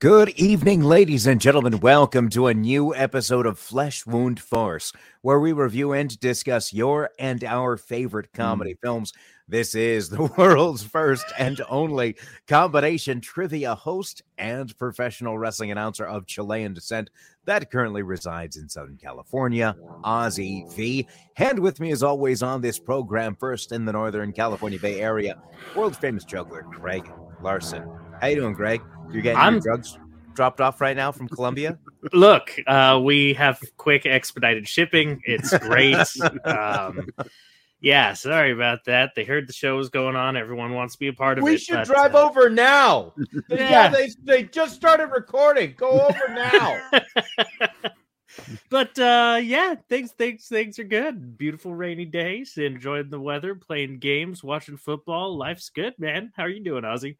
Good evening, ladies and gentlemen. Welcome to a new episode of Flesh Wound Farce, where we review and discuss your and our favorite comedy mm. films. This is the world's first and only combination trivia host and professional wrestling announcer of Chilean descent that currently resides in Southern California, Ozzy V. And with me, as always, on this program, first in the Northern California Bay Area, world famous juggler Greg Larson. How you doing, Greg? You're getting I'm, your drugs dropped off right now from Colombia? Look, uh, we have quick expedited shipping. It's great. um, yeah, sorry about that. They heard the show was going on. Everyone wants to be a part of we it. We should but, drive uh, over now. yeah. yeah, they they just started recording. Go over now. but uh yeah, things things things are good. Beautiful rainy days, enjoying the weather, playing games, watching football. Life's good, man. How are you doing, Ozzy?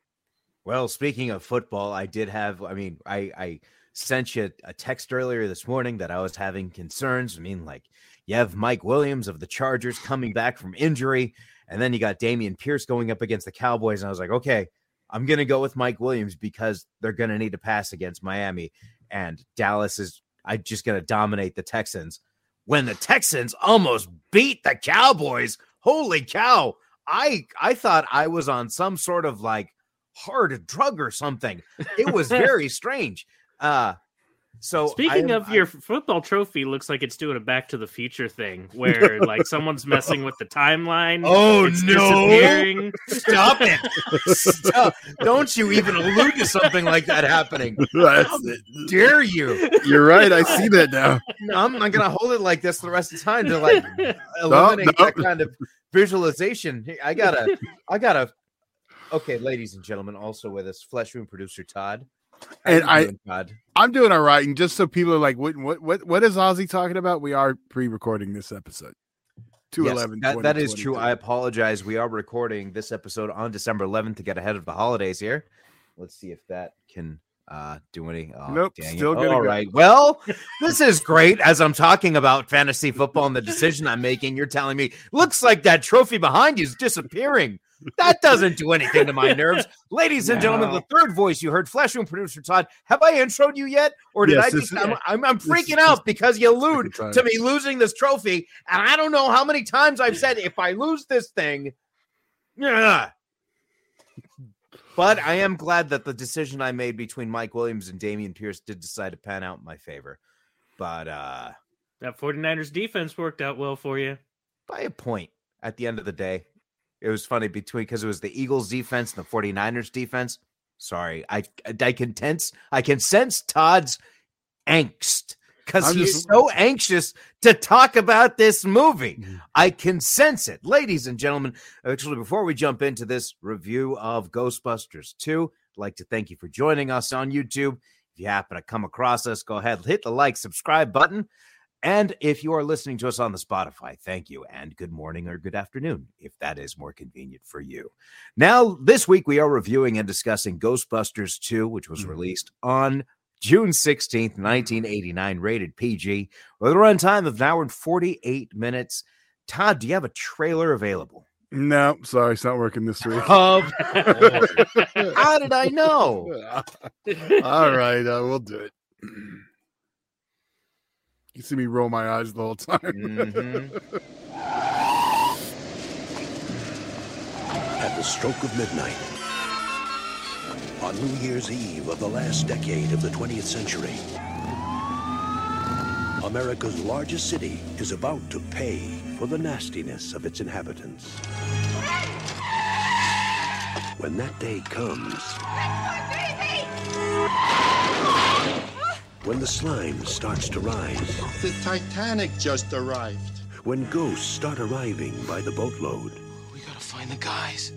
Well, speaking of football, I did have. I mean, I I sent you a text earlier this morning that I was having concerns. I mean, like you have Mike Williams of the Chargers coming back from injury, and then you got Dameon Pierce going up against the Cowboys, and I was like, okay, I'm gonna go with Mike Williams because they're gonna need to pass against Miami, and Dallas is. I just gonna dominate the Texans when the Texans almost beat the Cowboys. Holy cow! I I thought I was on some sort of like hard drug or something. It was very strange. Uh, so speaking of I, your football trophy, looks like it's doing a Back to the Future thing where like someone's messing with the timeline. Oh no! Stop it! Stop! Don't you even allude to something like that happening? That's How it. dare you? You're right. I see that now. I'm not gonna hold it like this the rest of the time to like eliminate no, no. that kind of visualization. I gotta, I gotta Okay, ladies and gentlemen, also with us, Flesh Wound producer Todd. How and I, doing, Todd? I'm doing all right. And just so people are like, what, what, what, what is Ozzy talking about? We are pre-recording this episode. 211 yes, that, that is true. I apologize. We are recording this episode on December 11th to get ahead of the holidays here. Let's see if that can uh do any oh, nope still good all right well this is great as i'm talking about fantasy football and the decision i'm making you're telling me looks like that trophy behind you is disappearing that doesn't do anything to my nerves. Ladies and no. gentlemen, the third voice you heard, Flesh Wound producer Todd. Have I introed you yet? Or did yes, I just, I'm, I'm, I'm, freaking out because you allude to me losing this trophy. And I don't know how many times I've said, if I lose this thing, yeah. But I am glad that the decision I made between Mike Williams and Dameon Pierce did decide to pan out in my favor. But uh that 49ers defense worked out well for you. By a point at the end of the day. It was funny between because it was the Eagles defense and the 49ers defense. Sorry, I I can tense I can sense Todd's angst because he's just... so anxious to talk about this movie. Mm-hmm. I can sense it. Ladies and gentlemen, actually, before we jump into this review of Ghostbusters 2, I'd like to thank you for joining us on YouTube. If you happen to come across us, go ahead, hit the like, subscribe button. And if you are listening to us on the Spotify, thank you and good morning or good afternoon, if that is more convenient for you. Now, this week we are reviewing and discussing Ghostbusters 2, which was mm-hmm. released on June 16th, 1989, rated PG, with a runtime of an hour and 48 minutes. Todd, do you have a trailer available? No, sorry, it's not working this week. Um, how did I know? All right, uh, we'll do it. You see me roll my eyes the whole time. Mm-hmm. At the stroke of midnight, on New Year's Eve of the last decade of the 20th century, America's largest city is about to pay for the nastiness of its inhabitants. When that day comes, when the slime starts to rise. The Titanic just arrived. When ghosts start arriving by the boatload. We gotta find the guys.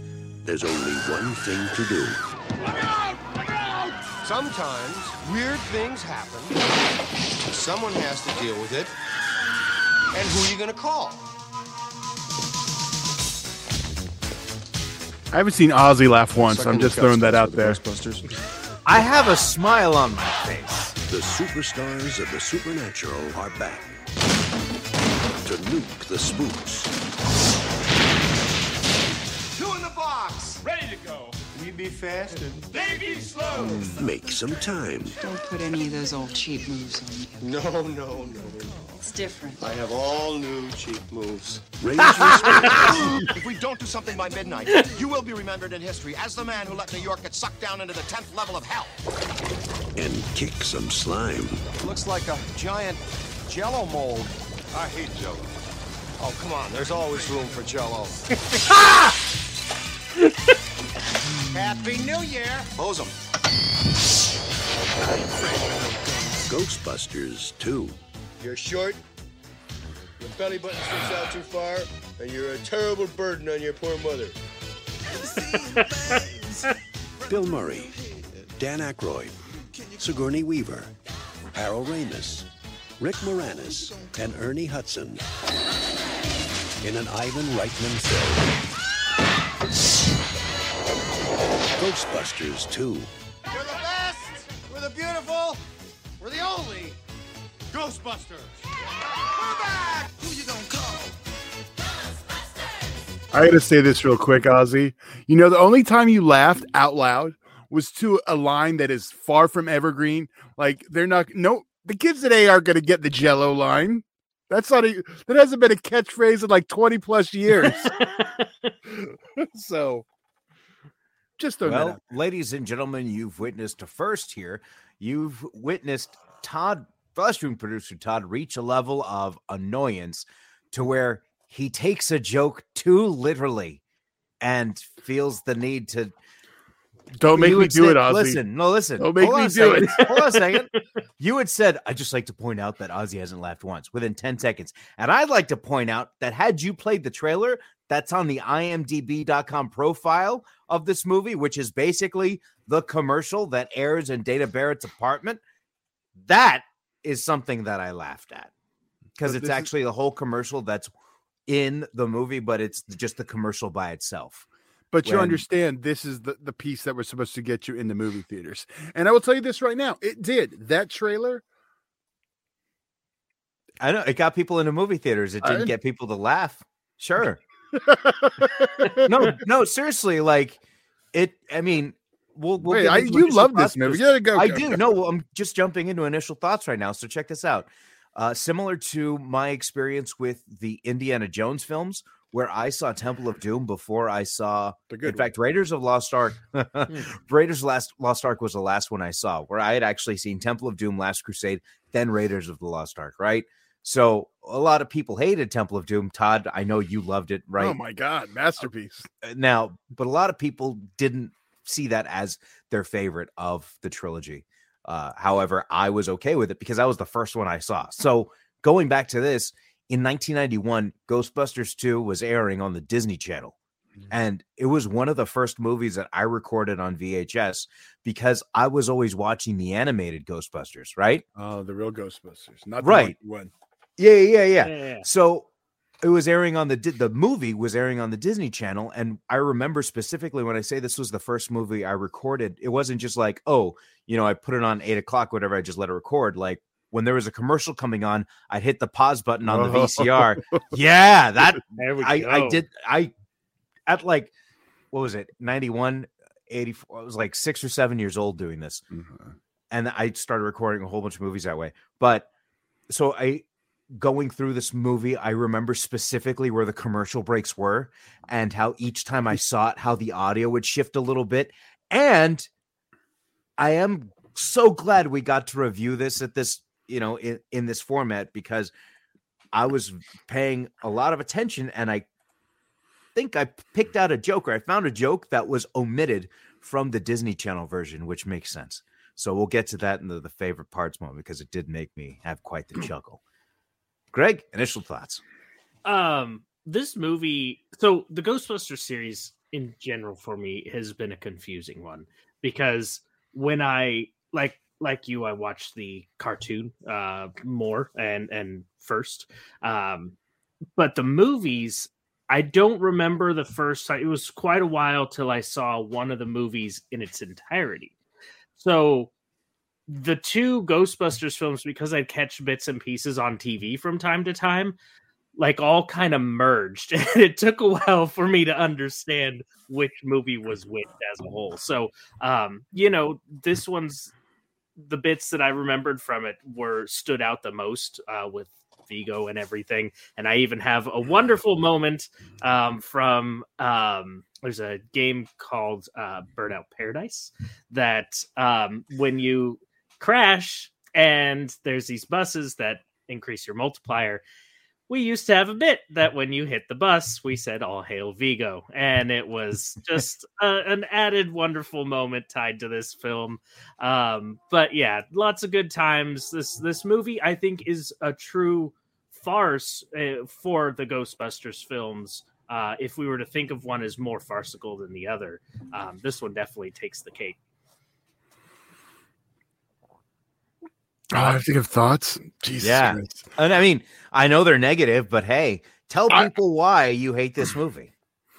There's only one thing to do. Look out! Look out! Sometimes weird things happen. Someone has to deal with it. And who are you gonna call? I haven't seen Ozzy laugh once. I'm just throwing that out there. I have a smile on my face. The superstars of the supernatural are back to nuke the spooks. Two in the box, ready to go. We be fast and they be slow. Make some time. Don't put any of those old cheap moves on me. No, no, no, no. It's different. I have all new cheap moves. Raise respect. If we don't do something by midnight, you will be remembered in history as the man who let New York get sucked down into the 10th level of hell. And kick some slime. Looks like a giant jello mold. I hate jello. Oh, come on. There's always room for jello. Happy New Year. Hose 'em. Ghostbusters 2. You're short, your belly button sticks out too far, and you're a terrible burden on your poor mother. Bill Murray, Dan Aykroyd, Sigourney Weaver, Harold Ramis, Rick Moranis, and Ernie Hudson in an Ivan Reitman film. Ghostbusters 2. We're the best, we're the beautiful, we're the only Ghostbusters. We're back! Who you gonna call? I got to say this real quick, Ozzy. You know, the only time you laughed out loud was to a line that is far from evergreen. Like they're not no the kids today aren't going to get the Jello line. That's not a that hasn't been a catchphrase in like twenty plus years. so, just throw that Well, ladies and gentlemen, you've witnessed a first here. You've witnessed Todd, Frustrating producer Todd, reach a level of annoyance to where he takes a joke too literally and feels the need to. Don't make You me do said- it, Ozzy. Listen, no, listen. Don't make Hold me do second. it. Hold on a second. You had said, I'd just like to point out that Ozzy hasn't laughed once within 10 seconds. And I'd like to point out that had you played the trailer, that's on the imdb.com profile of this movie, which is basically the commercial that airs in Dana Barrett's apartment. That is something that I laughed at because it's this is- actually the whole commercial that's in the movie, but it's just the commercial by itself. But you understand this is the, the piece that was supposed to get you in the movie theaters. And I will tell you this right now. It did. That trailer, I know it got people into movie theaters. It didn't get people to laugh. Sure. no, no, seriously, like it. I mean, we'll. we'll Wait, I, you love this movie. You gotta go. I go, do. go. No, I'm just jumping into initial thoughts right now. So check this out. Uh, similar to my experience with the Indiana Jones films, where I saw Temple of Doom before I saw, in fact, Raiders of Lost Ark. Raiders Last Lost Ark was the last one I saw, where I had actually seen Temple of Doom, Last Crusade, then Raiders of the Lost Ark. Right. So a lot of people hated Temple of Doom. Todd, I know you loved it, right? Oh my god, masterpiece. Uh, now, but a lot of people didn't see that as their favorite of the trilogy. Uh, however, I was okay with it because that was the first one I saw. So going back to this, in 1991, Ghostbusters 2 was airing on the Disney Channel. Mm. And it was one of the first movies that I recorded on VHS because I was always watching the animated Ghostbusters, right? Oh, the real Ghostbusters, not the Right. one. Yeah, yeah, yeah. Yeah, yeah. So it was airing on the the movie was airing on the Disney Channel, and I remember specifically when I say this was the first movie I recorded. It wasn't just like, oh, you know, I put it on eight o'clock, whatever. I just let it record. Like when there was a commercial coming on, I'd hit the pause button on the VCR. yeah, that I. I did I at like what was it 91 84 I was like 6 or 7 years old doing this Mhm. and I started recording a whole bunch of movies that way. But so I going through this movie, I remember specifically where the commercial breaks were and how each time I saw it, how the audio would shift a little bit. And I am so glad we got to review this at this, you know, in, in this format because I was paying a lot of attention and I think I picked out a joke or I found a joke that was omitted from the Disney Channel version, which makes sense. So we'll get to that in the, the favorite parts moment because it did make me have quite the chuckle. Greg, initial thoughts. um this movie so the ghostbusters series in general for me has been a confusing one because when i like like you i watched the cartoon uh more and and first. Um but the movies i don't remember the first time it was quite a while till i saw one of the movies in its entirety. So the two ghostbusters films because i'd catch bits and pieces on tv from time to time like all kind of merged. And it took a while for me to understand which movie was which as a whole. So um you know this one's the bits that i remembered from it were stood out the most uh with vigo and everything. And i even have a wonderful moment um from um there's a game called uh burnout paradise that um when you crash and there's these buses that increase your multiplier we used to have a bit that when you hit the bus, we said "All hail Vigo," and it was just a, an added wonderful moment tied to this film. Um, but yeah, lots of good times. This this movie, I think, is a true farce uh, for the Ghostbusters films. Uh, if we were to think of one as more farcical than the other, um, this one definitely takes the cake. Oh, I have to give thoughts. Jesus Yeah. Christ. And I mean, I know they're negative, but hey, tell I- people why you hate this movie.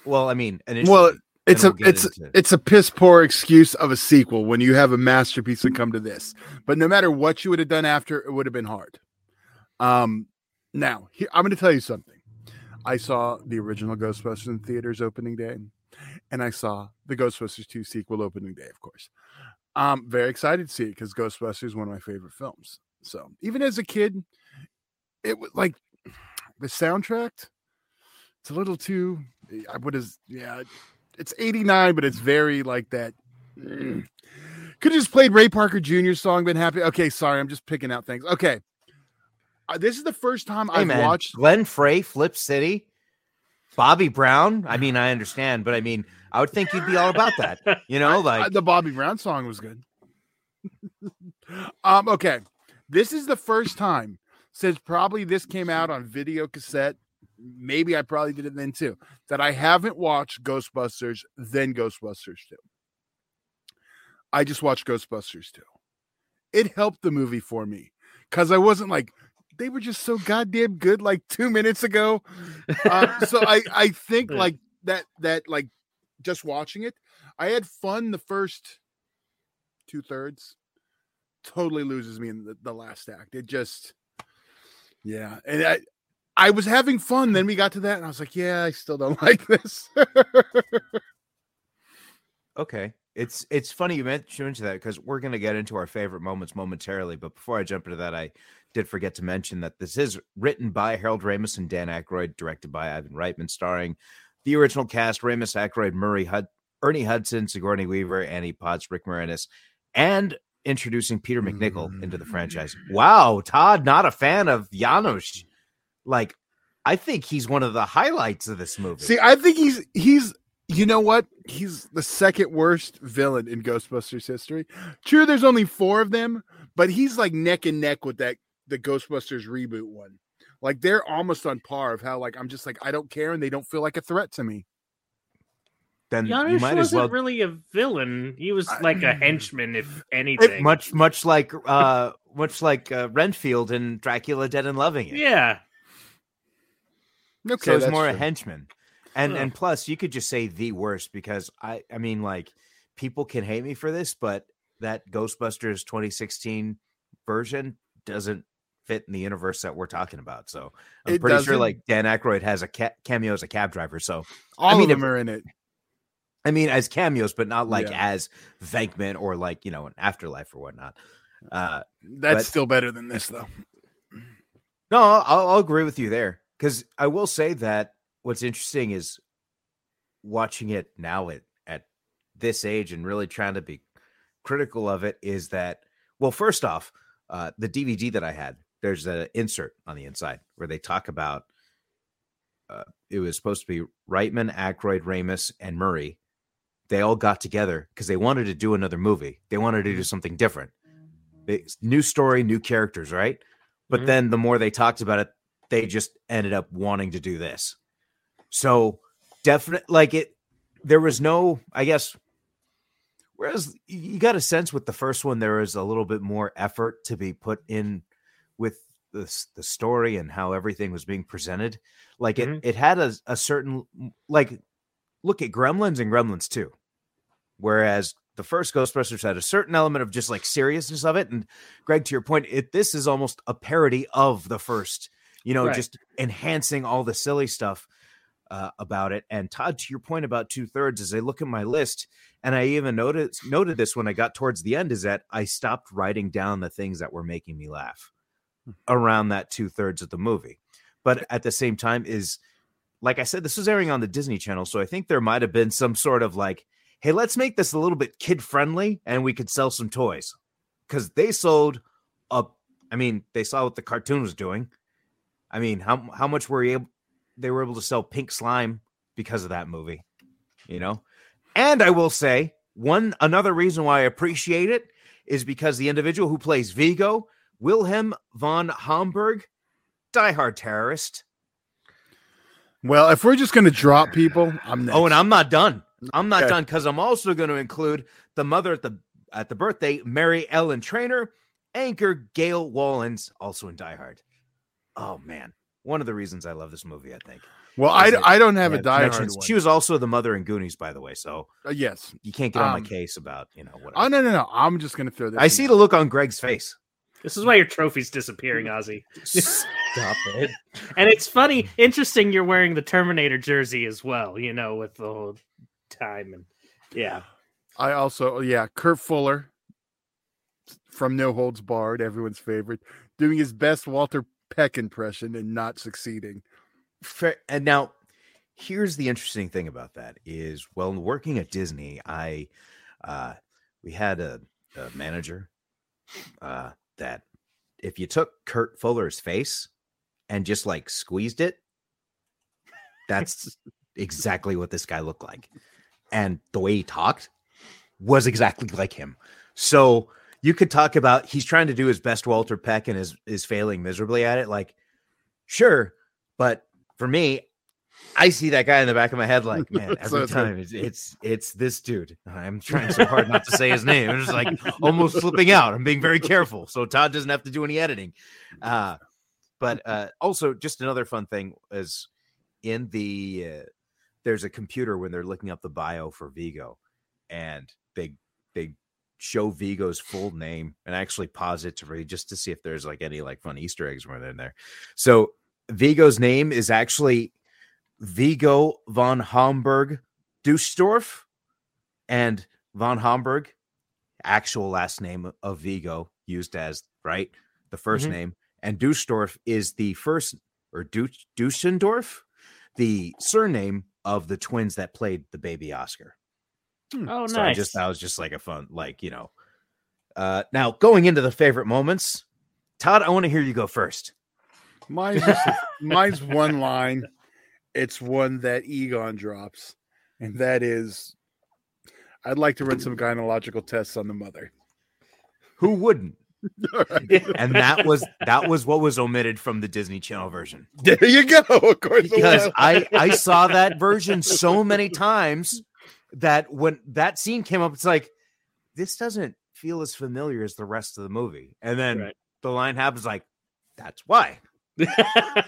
Well, I mean, initially, Well, it's we'll a it's into it's a piss poor excuse of a sequel when you have a masterpiece that come to this. But no matter what you would have done after, it would have been hard. Um, now here, I'm going to tell you something. I saw the original Ghostbusters in theaters opening day, and I saw the Ghostbusters 2 sequel opening day, of course. I'm very excited to see it because Ghostbusters is one of my favorite films. So even as a kid, it was like the soundtrack. It's a little too. I would What is? Yeah, it's 89, but it's very like that. Mm. Could have just played Ray Parker Jr. song, been happy. Okay, sorry, I'm just picking out things. Okay. Uh, this is the first time hey I've man, watched. Glenn Frey, Flip City, Bobby Brown. I mean, I understand, but I mean, I would think you'd be all about that. You know, like I- the Bobby Brown song was good. um, okay. This is the first time since probably this came out on video cassette. Maybe I probably did it then too. That I haven't watched Ghostbusters, then Ghostbusters 2. I just watched Ghostbusters 2. It helped the movie for me because I wasn't like, they were just so goddamn good like two minutes ago. Uh, so I, I think like that, that like just watching it, I had fun the first two thirds. Totally loses me in the, the last act. It just, yeah. And I, I was having fun. Then we got to that, and I was like, yeah, I still don't like this. okay. It's it's funny you mentioned that because we're gonna get into our favorite moments momentarily. But before I jump into that, I did forget to mention that this is written by Harold Ramis and Dan Aykroyd, directed by Ivan Reitman, starring the original cast: Ramis, Aykroyd, Murray, Hud- Ernie Hudson, Sigourney Weaver, Annie Potts, Rick Moranis, and introducing Peter MacNicol into the franchise. Mm. Wow, Todd, not a fan of Janosz. Like, I think he's one of the highlights of this movie. See, I think he's he's you know what? He's the second worst villain in Ghostbusters history. True, there's only four of them, but he's like neck and neck with that the Ghostbusters reboot one. Like they're almost on par of how like I'm just like I don't care and they don't feel like a threat to me. then you Janosz might wasn't as well really a villain. He was like a henchman, if anything. much much like uh much like uh, Renfield in Dracula Dead and Loving It. yeah. Okay, so it's that's more a henchman. And Huh. and plus you could just say the worst because I I mean like people can hate me for this, but that Ghostbusters 2016 version doesn't fit in the universe that we're talking about. So I'm It pretty sure doesn't? like Dan Aykroyd has a ca- cameo as a cab driver. So all mean, of them if- are in it. I mean as cameos, but not like Yeah. as Venkman or like you know an afterlife or whatnot. Uh That's but- still better than this though. No, I'll, I'll agree with you there because I will say that what's interesting is watching it now at at this age and really trying to be critical of it is that well, first off, uh, the DVD that I had, there's an insert on the inside where they talk about uh, it was supposed to be Reitman, Aykroyd, Ramis, and Murray. They all got together because they wanted to do another movie. They wanted to do something different. They, new story, new characters, right? But Mhm. then the more they talked about it, they just ended up wanting to do this. So definite like it there was no, I guess whereas you got a sense with the first one there was a little bit more effort to be put in with the the story and how everything was being presented. Like it Mhm. it had a, a certain like look at Gremlins and Gremlins 2. Whereas the first Ghostbusters had a certain element of just like seriousness of it. And Greg, to your point, it this is almost a parody of the first you know, Right. just enhancing all the silly stuff uh, about it. And Todd, to your point about two thirds, as I look at my list, and I even noted noted this when I got towards the end, is that I stopped writing down the things that were making me laugh around that two thirds of the movie. But at the same time, is like I said, this was airing on the Disney Channel, so I think there might have been some sort of like, hey, let's make this a little bit kid friendly, and we could sell some toys because they sold a. I mean, they saw what the cartoon was doing. I mean, how how much were you able? They were able to sell pink slime because of that movie, you know. And I will say one another reason why I appreciate it is because the individual who plays Vigo, Wilhelm von Homburg, diehard terrorist. Well, if we're just going to drop people, I'm next. Oh, and I'm not done. I'm not Okay. done because I'm also going to include the mother at the at the birthday, Mary Ellen Trainor, anchor Gail Wallens, also in Die Hard. Oh man, one of the reasons I love this movie, I think. well, I, it- I don't have a diehard connections. one. She was also the mother in Goonies, by the way, so Uh, yes. you can't get on Um, my case about you know what. Oh no no no! I'm just going to throw this. I see the look on Greg's face. This is why your trophy's disappearing, Ozzy. Stop it. And it's funny, interesting. You're wearing the Terminator jersey as well. You know, with the whole time and yeah. I also yeah, Kurt Fuller from No Holds Barred, everyone's favorite, doing his best Walter Peck impression and not succeeding. Fair. And now, here's the interesting thing about that is, well, working at Disney, I, uh, we had a, a manager, uh, that if you took Kurt Fuller's face and just like squeezed it, that's exactly what this guy looked like, and the way he talked was exactly like him. So you could talk about he's trying to do his best Walter Peck and is is failing miserably at it. Like, sure, but for me, I see that guy in the back of my head, like, man, every time it's, it's it's this dude. I'm trying so hard not to say his name. I'm just like almost slipping out. I'm being very careful, so Todd doesn't have to do any editing. Uh, but uh, also, just another fun thing is in the uh, there's a computer when they're looking up the bio for Vigo, and they they show Vigo's full name and actually pause it to read just to see if there's like any like fun Easter eggs they're in there. So Vigo's name is actually Vigo von Homburg Dusdorf, and von Homburg, actual last name of Vigo, used as right the 1st Mhm. name, and Dusdorf is the first or du- Dusendorf, the surname of the twins that played the baby Oscar. Oh, So I nice. just that was just like a fun, like you know. Uh now going into the favorite moments, Todd, I want to hear you go first. Mine's just a- mine's one line. It's one that Egon drops, and that is, "I'd like to run some gynecological tests on the mother." Who wouldn't? And that was that was what was omitted from the Disney Channel version. there you go. Of course, Because. I I saw that version so many times that when that scene came up, it's like this doesn't feel as familiar as the rest of the movie. And then Right. the line happens like, that's why.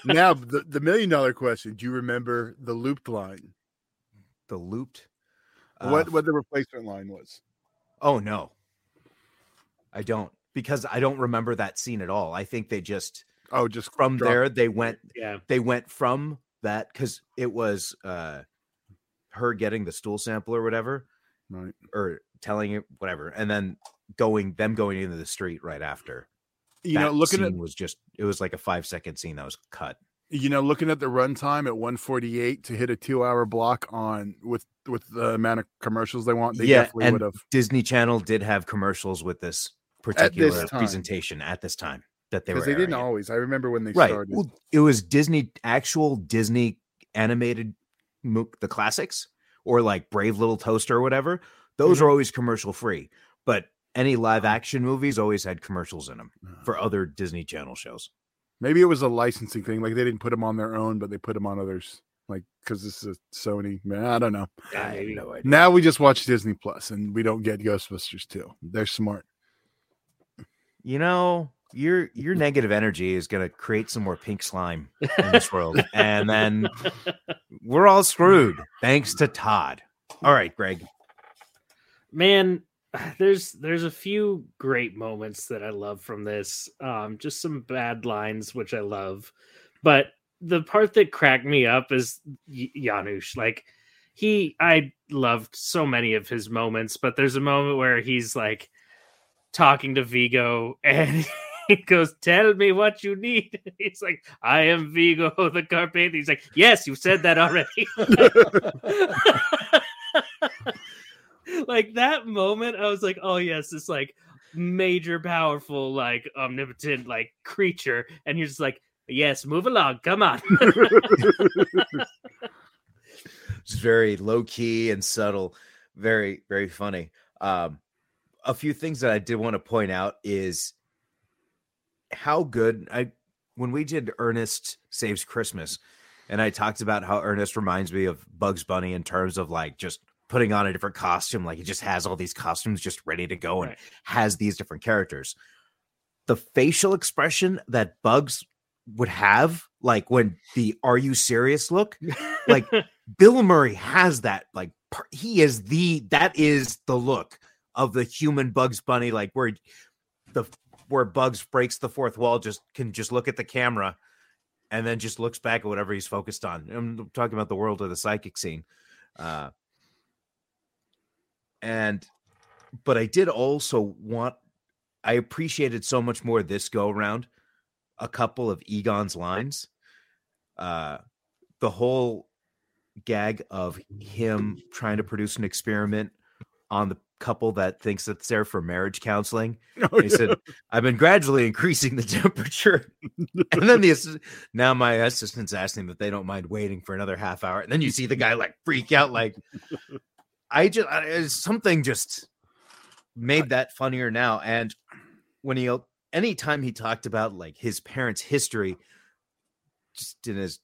Now the, the million dollar question: Do you remember the looped line? The looped. uh, what what the replacement line was? Oh no. I don't because I don't remember that scene at all. I think they just Oh, just from drop- there they went yeah. they went from that cuz it was uh her getting the stool sample or whatever Right. or telling it whatever and then going them going into the street right after. You know, looking at was just it was like a 5 second scene that was cut. you know looking at the runtime at 148 to hit a two hour block on with with the amount of commercials they want they yeah, definitely and would have Disney Channel did have commercials with this particular time. presentation at this time that they were they didn't it. always i remember when they right. started Well, it was Disney, actual Disney animated the classics, or like Brave Little Toaster or whatever. Those Mm-hmm. are always commercial free, but any live action movies always had commercials in them for other Disney Channel shows. maybe it was a licensing thing like they didn't put them on their own but they put them on others like because this is a sony man i don't know I have no idea. now we just watch disney plus and we don't get ghostbusters too they're smart You know, your your negative energy is going to create some more pink slime in this world, and then we're all screwed. Thanks to Todd. All right, Greg. man there's there's a few great moments that i love from this um just some bad lines which i love But the part that cracked me up is Janosz. Like he, I loved so many of his moments, but there's a moment where he's like talking to Vigo and he goes, "Tell me what you need." He's like, "I am Vigo the Carpath." He's like, "Yes, you said that already." like that moment, I was like, "Oh yes, this like major, powerful, like omnipotent, like creature," and you're just like, "Yes, move along, come on." It's very low key and subtle, very very funny. Um, a few things that I did want to point out is how good I when we did Ernest Saves Christmas, and I talked about how Ernest reminds me of Bugs Bunny in terms of like just putting on a different costume, like he just has all these costumes just ready to go and Right. has these different characters. The facial expression that Bugs would have, like when the "Are you serious?" look, like Bill Murray has that. Like he is the that is the look of the human Bugs Bunny, like where the where Bugs breaks the fourth wall, just can just look at the camera and then just looks back at whatever he's focused on. I'm talking about the world of the psychic scene. Uh and but I did also want I appreciated so much more this go around a couple of Egon's lines. Uh the whole gag of him trying to produce an experiment on the couple that thinks it's there for marriage counseling. Oh, He said, I've been gradually increasing the temperature. and then the now my assistant's asking if they don't mind waiting for another half hour. And then you see the guy like freak out, like I just I- something just made that funnier now. And when he anytime he talked about like his parents' history, just in his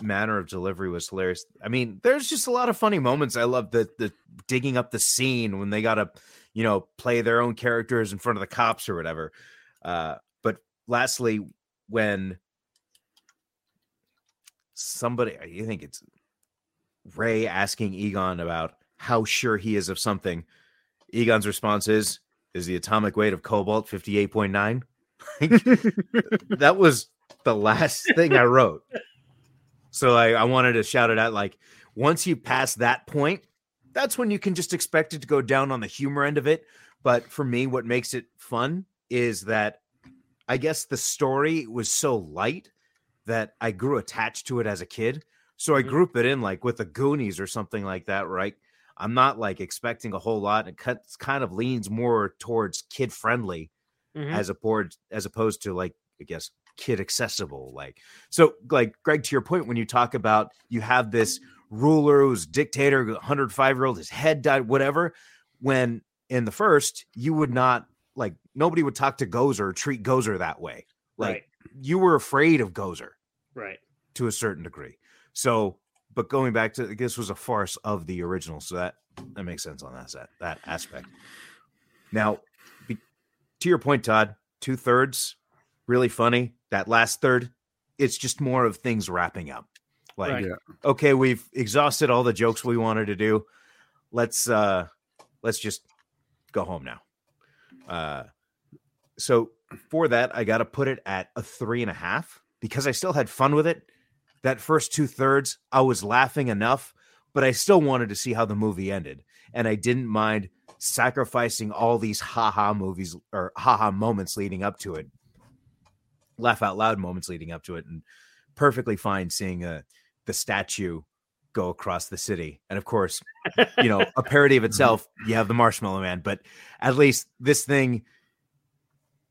manner of delivery was hilarious. I mean, there's just a lot of funny moments. I love the the digging up the scene when they gotta, you know, play their own characters in front of the cops or whatever. Uh, but lastly, when somebody, you think it's Ray asking Egon about how sure he is of something, Egon's response is, "Is the atomic weight of cobalt fifty eight point nine? that was the last thing I wrote. So I, I wanted to shout it out. Like once you pass that point, that's when you can just expect it to go down on the humor end of it. But for me, what makes it fun is that I guess the story was so light that I grew attached to it as a kid. So I Mhm. group it in like with the Goonies or something like that, right? I'm not like expecting a whole lot. It cuts, kind of leans more towards kid friendly Mhm. as opposed as opposed to like I guess kid accessible. Like so, like Greg, to your point, when you talk about you have this ruler who's dictator, 105 year old, his head died, whatever. When in the first, you would not like nobody would talk to Gozer, or treat Gozer that way. Like right, you were afraid of Gozer right. to a certain degree. So, but going back to this was a farce of the original, so that that makes sense on that that, that aspect. Now, be, to your point, Todd, two thirds really funny. That last third, it's just more of things wrapping up. Like, Right. Yeah. okay, we've exhausted all the jokes we wanted to do. Let's uh let's just go home now. Uh so for that, I gotta put it at a three and a half because I still had fun with it. That first two thirds, I was laughing enough, but I still wanted to see how the movie ended. And I didn't mind sacrificing all these haha movies or haha moments leading up to it, laugh out loud moments leading up to it, and perfectly fine seeing uh, the statue go across the city. And of course, you know, a parody of itself, you have the Marshmallow Man, but at least this thing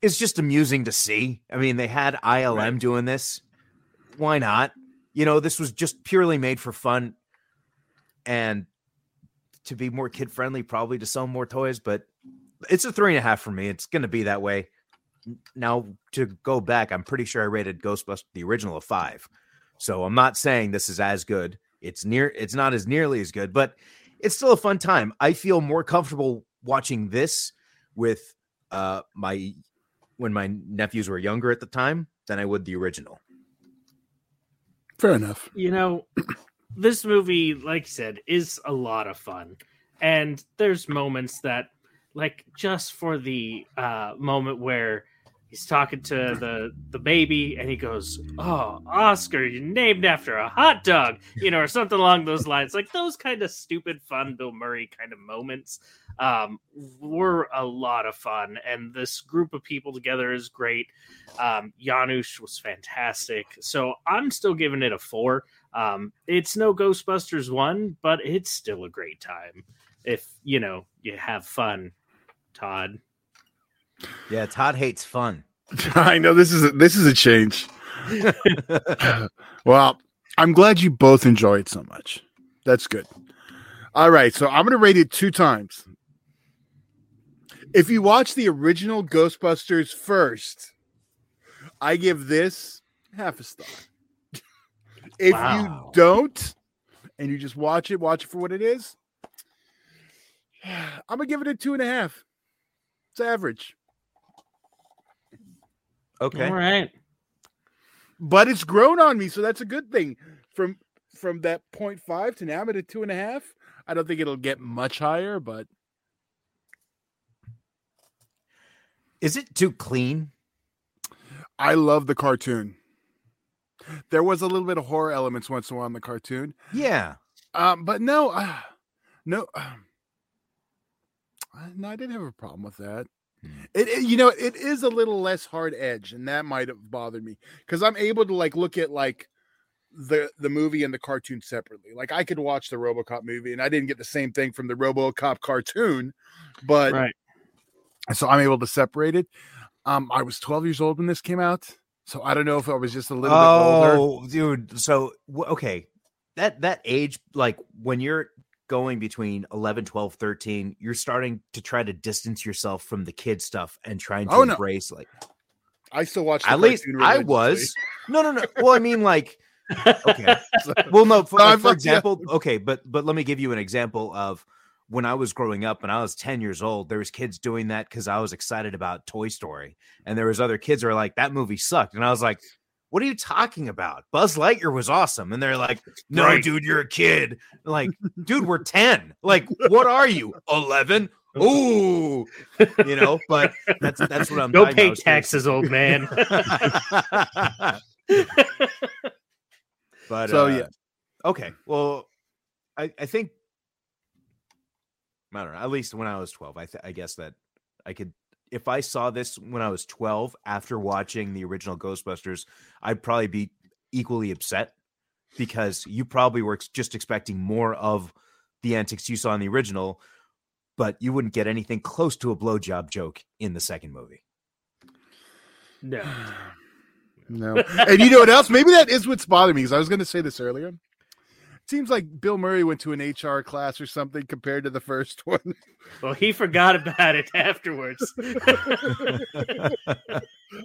is just amusing to see. I mean, they had ILM Right. doing this. Why not? You know, this was just purely made for fun and to be more kid friendly, probably to sell more toys, but it's a three and a half for me. It's going to be that way. Now, to go back, I'm pretty sure I rated Ghostbusters, the original, a five. So I'm not saying this is as good. It's near, it's not as nearly as good, but it's still a fun time. I feel more comfortable watching this with uh my when my nephews were younger at the time than I would the original. Fair enough. you know, this movie, like you said, is a lot of fun. And there's moments that, like, just for the uh, moment where he's talking to the the baby and he goes oh oscar you're named after a hot dog you know or something along those lines. Like those kind of stupid fun bill murray kind of moments um, were a lot of fun. And this group of people together is great. Um, janosz was fantastic. So i'm still giving it a four. Um, it's no ghostbusters one but it's still a great time. If you know you have fun todd Yeah, Todd hates fun. I know this is a, this is a change. well, I'm glad you both enjoy it so much. That's good. All right, so I'm going to rate it two times. If you watch the original Ghostbusters first, I give this half a star. if Wow. you don't, and you just watch it, watch it for what it is, I'm gonna give it a two and a half. It's average. Okay. all right but it's grown on me, so that's a good thing. From from that 0.5 to now I'm at a two and a half. I don't think it'll get much higher, but Is it too clean? I love the cartoon. There was a little bit of horror elements once in a while in the cartoon, Yeah. um, but no, uh, no, um, uh, no, I didn't have a problem with that. It, it- you know, it is a little less hard edge, and that might have bothered me because I'm able to like look at like the the movie and the cartoon separately. Like I could watch the RoboCop movie, and I didn't get the same thing from the RoboCop cartoon, but right so I'm able to separate it. Um, I was 12 years old when this came out, so I don't know if I was just a little bit older. Oh, dude. So okay, that that age, like when you're going between 11, 12, 13, you're starting to try to distance yourself from the kid stuff and trying to Oh, no. embrace like I still watch. At least I was. No, no, no. Well, I mean, like, okay. Well, no. For, like, for example, okay, but but let me give you an example of when I was growing up and I was 10 years old. There was kids doing that because I was excited about Toy Story, and there was other kids who were like, "That movie sucked," and I was like. What are you talking about? Buzz Lightyear was awesome. And they're like, no, Right. dude, you're a kid. Like, dude, we're 10. Like, what are you? 11? Ooh. You know, but that's that's what I'm go talking pay about. taxes old man but So, uh, yeah. okay. Well, I I think I don't know. At least when I was twelve, I th- I guess that I could if I saw this when I was twelve after watching the original Ghostbusters, I'd probably be equally upset because you probably were just expecting more of the antics you saw in the original, but you wouldn't get anything close to a blowjob joke in the second movie. no No. And you know what else? Maybe that is what's bothering me because I was going to say this earlier. It seems like Bill Murray went to an HR class or something compared to the first one. well he forgot about it afterwards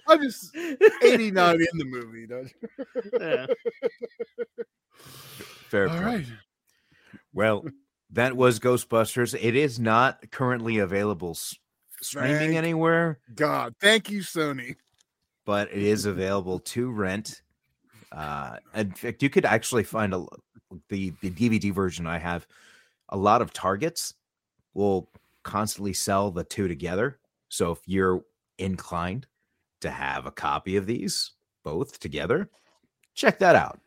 I'm just 89 in the movie. Don't Yeah. Fair All point. right. Well, that was Ghostbusters. It is not currently available streaming Thank anywhere, God. Thank you, Sony. but it is available to rent. Uh, in fact, you could actually find a the the DVD version I have. A lot of Targets will constantly sell the two together. So if you're inclined to have a copy of these both together, check that out.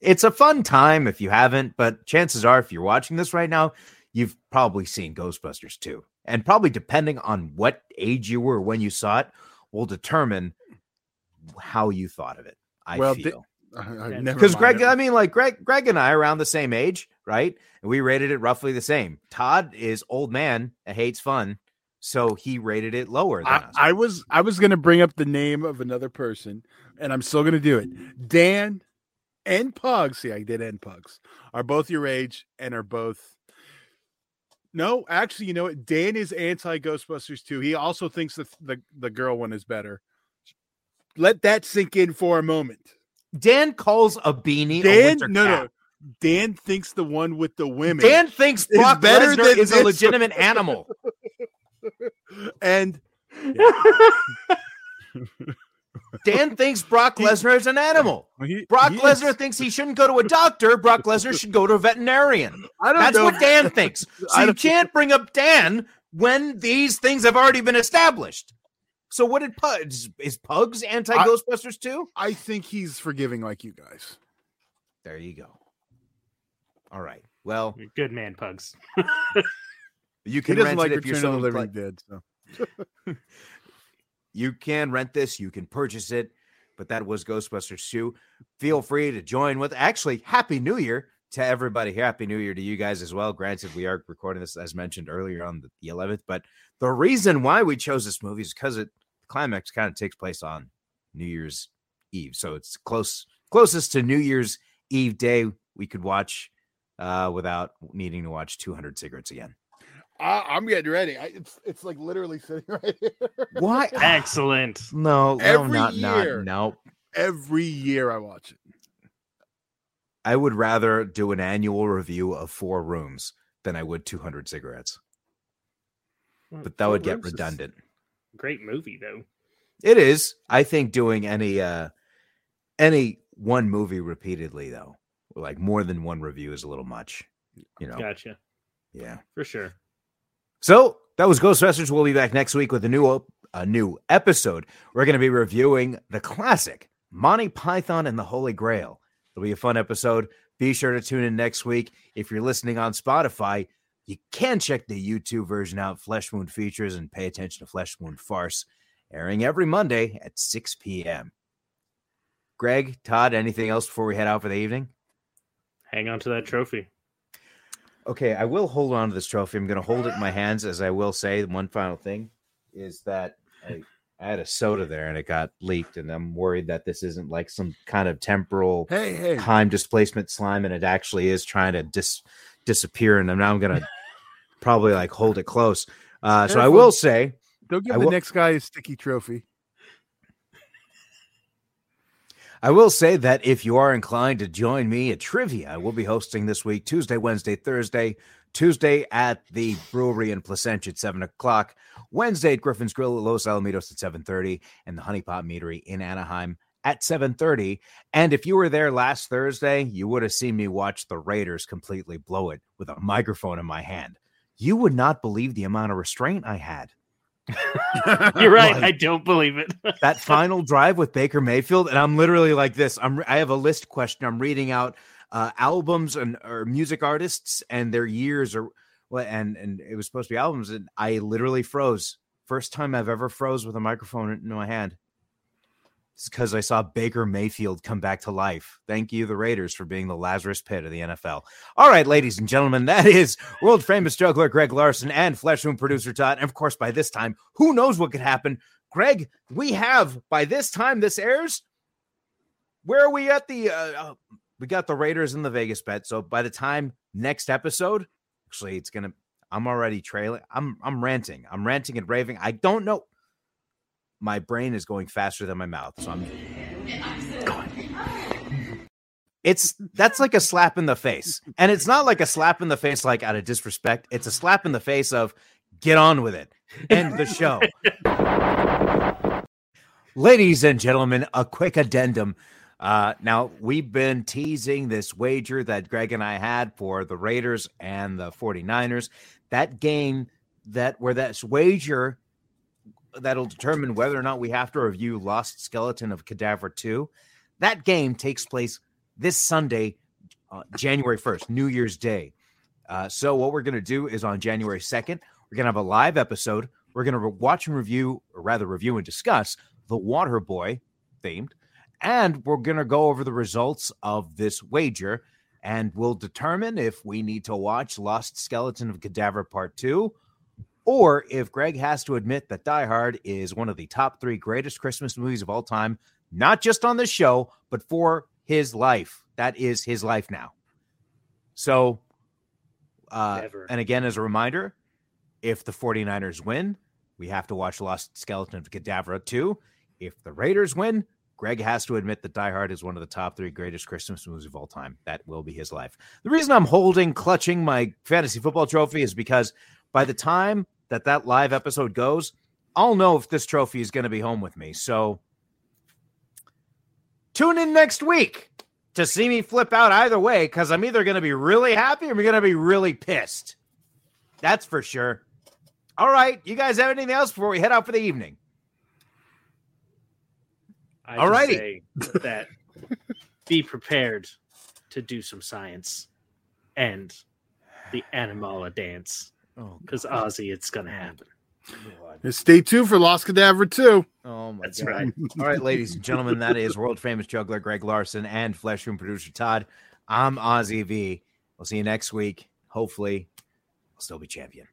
It's a fun time if you haven't, but chances are, if you're watching this right now, you've probably seen Ghostbusters too. And probably depending on what age you were when you saw it, will determine how you thought of it. I Well, feel I- I- because Greg. I mean, like Greg, Greg and I are around the same age, right? And we rated it roughly the same. Todd is old man hates fun, so he rated it lower than I, us. I was I was gonna bring up the name of another person, and I'm still gonna do it. Dan and Pugs, see, I did end Pugs, are both your age and are both. No, actually, you know what? Dan is anti Ghostbusters too. He also thinks the, the the girl one is better. Let that sink in for a moment. Dan calls a beanie a Dan, winter no, no. Dan thinks the one with the women. Dan thinks is Brock better Lesnar than is a legitimate animal. and Dan thinks Brock Lesnar is an animal. he- Brock he is- Lesnar thinks he shouldn't go to a doctor. Brock Lesnar should go to a veterinarian. I don't That's know. what Dan thinks. So you can't bring up Dan when these things have already been established. So what did Pugs is Pugs anti Ghostbusters too? I think he's forgiving like you guys. There you go. All right. Well, Good man, Pugs. you can rent like it if you're Return so Living inclined. Dead. So You can rent this, you can purchase it, but that was Ghostbusters 2. Feel free to join with actually Happy New Year to everybody here. Happy New Year to you guys as well. Granted, we are recording this as mentioned earlier on the, the 11th, but the reason why we chose this movie is because it the climax kind of takes place on New Year's Eve. So it's close closest to New Year's Eve day we could watch uh without needing to watch 200 cigarettes again. I, I'm getting ready. I, it's it's like literally sitting right here. Why? Excellent. No, no, not, year. not, no. Every year I watch it. I would rather do an annual review of four rooms than I would 200 cigarettes. But that would get redundant. Great movie though. It is. I think doing any uh any one movie repeatedly though, like more than one review is a little much. You know. Gotcha. Yeah. For sure. So that was Ghostbusters. We'll be back next week with a new op- a new episode. We're going to be reviewing the classic Monty Python and the Holy Grail. It'll be a fun episode. Be sure to tune in next week. If you're listening on Spotify, you can check the YouTube version out, Flesh Wound Features, and pay attention to Flesh Wound Farce, airing every Monday at 6 p.m. Greg, Todd, anything else before we head out for the evening? Hang on to that trophy. Okay, I will hold on to this trophy. I'm going to hold it in my hands, as I will say. One final thing is that I, I had a soda there and it got leaked, and I'm worried that this isn't like some kind of temporal Hey, hey. time displacement slime, and it actually is trying to dis- disappear. And now I'm going to probably like hold it close. Uh, so I will say, Don't give I the will- next guy a sticky trophy. I will say that if you are inclined to join me at trivia, I will be hosting this week, Tuesday, Wednesday, Thursday. Tuesday at the brewery in Placentia at seven o'clock. Wednesday at Griffin's Grill at Los Alamitos at seven thirty, and the Honey Pot Meadery in Anaheim at seven thirty. And if you were there last Thursday, you would have seen me watch the Raiders completely blow it with a microphone in my hand. You would not believe the amount of restraint I had. You're right. Like- I don't believe it. that final drive with Baker Mayfield, and I'm literally like this. I'm I have a list question. I'm reading out uh, albums and or music artists and their years, or and and it was supposed to be albums, and I literally froze. First time I've ever froze with a microphone in my hand. It's because I saw Baker Mayfield come back to life. Thank you, the Raiders, for being the Lazarus Pit of the NFL. All right, ladies and gentlemen, that is world famous juggler Greg Larson and Flesh Wound producer Todd. And of course, by this time, who knows what could happen? Greg, we have by this time this airs. Where are we at the? Uh, uh, we got the Raiders in the Vegas bet. So by the time next episode, actually, it's gonna. I'm already trailing. I'm I'm ranting. I'm ranting and raving. I don't know. My brain is going faster than my mouth, so I'm. going. It's that's like a slap in the face, and it's not like a slap in the face like out of disrespect. It's a slap in the face of get on with it. End the show. Ladies and gentlemen, a quick addendum. Uh, now, we've been teasing this wager that Greg and I had for the Raiders and the 49ers. That game that where that's wager that'll determine whether or not we have to review Lost Skeleton of Cadavra 2. That game takes place this Sunday, uh, January 1st, New Year's Day. Uh, so, what we're going to do is on January 2nd, we're going to have a live episode. We're going to re- watch and review, or rather, review and discuss the Water Boy themed. And we're going to go over the results of this wager and we'll determine if we need to watch Lost Skeleton of Cadavra Part 2 or if Greg has to admit that Die Hard is one of the top three greatest Christmas movies of all time, not just on this show, but for his life. That is his life now. So, uh, and again, as a reminder, if the 49ers win, we have to watch Lost Skeleton of Cadavra 2. If the Raiders win, Greg has to admit that Die Hard is one of the top three greatest Christmas movies of all time. That will be his life. The reason I'm holding, clutching my fantasy football trophy is because by the time that that live episode goes, I'll know if this trophy is going to be home with me. So tune in next week to see me flip out either way because I'm either going to be really happy or I'm going to be really pissed. That's for sure. All right. You guys have anything else before we head out for the evening? I Alrighty. just say that be prepared to do some science and the Animala dance Oh, because Ozzy, it's gonna happen. And stay tuned for Lost Cadavra 2. oh my That's god! right. All right, ladies and gentlemen, that is world famous juggler Greg Larson and Flesh Wound producer Todd. I'm Ozzy V. We'll see you next week. Hopefully, I'll still be champion.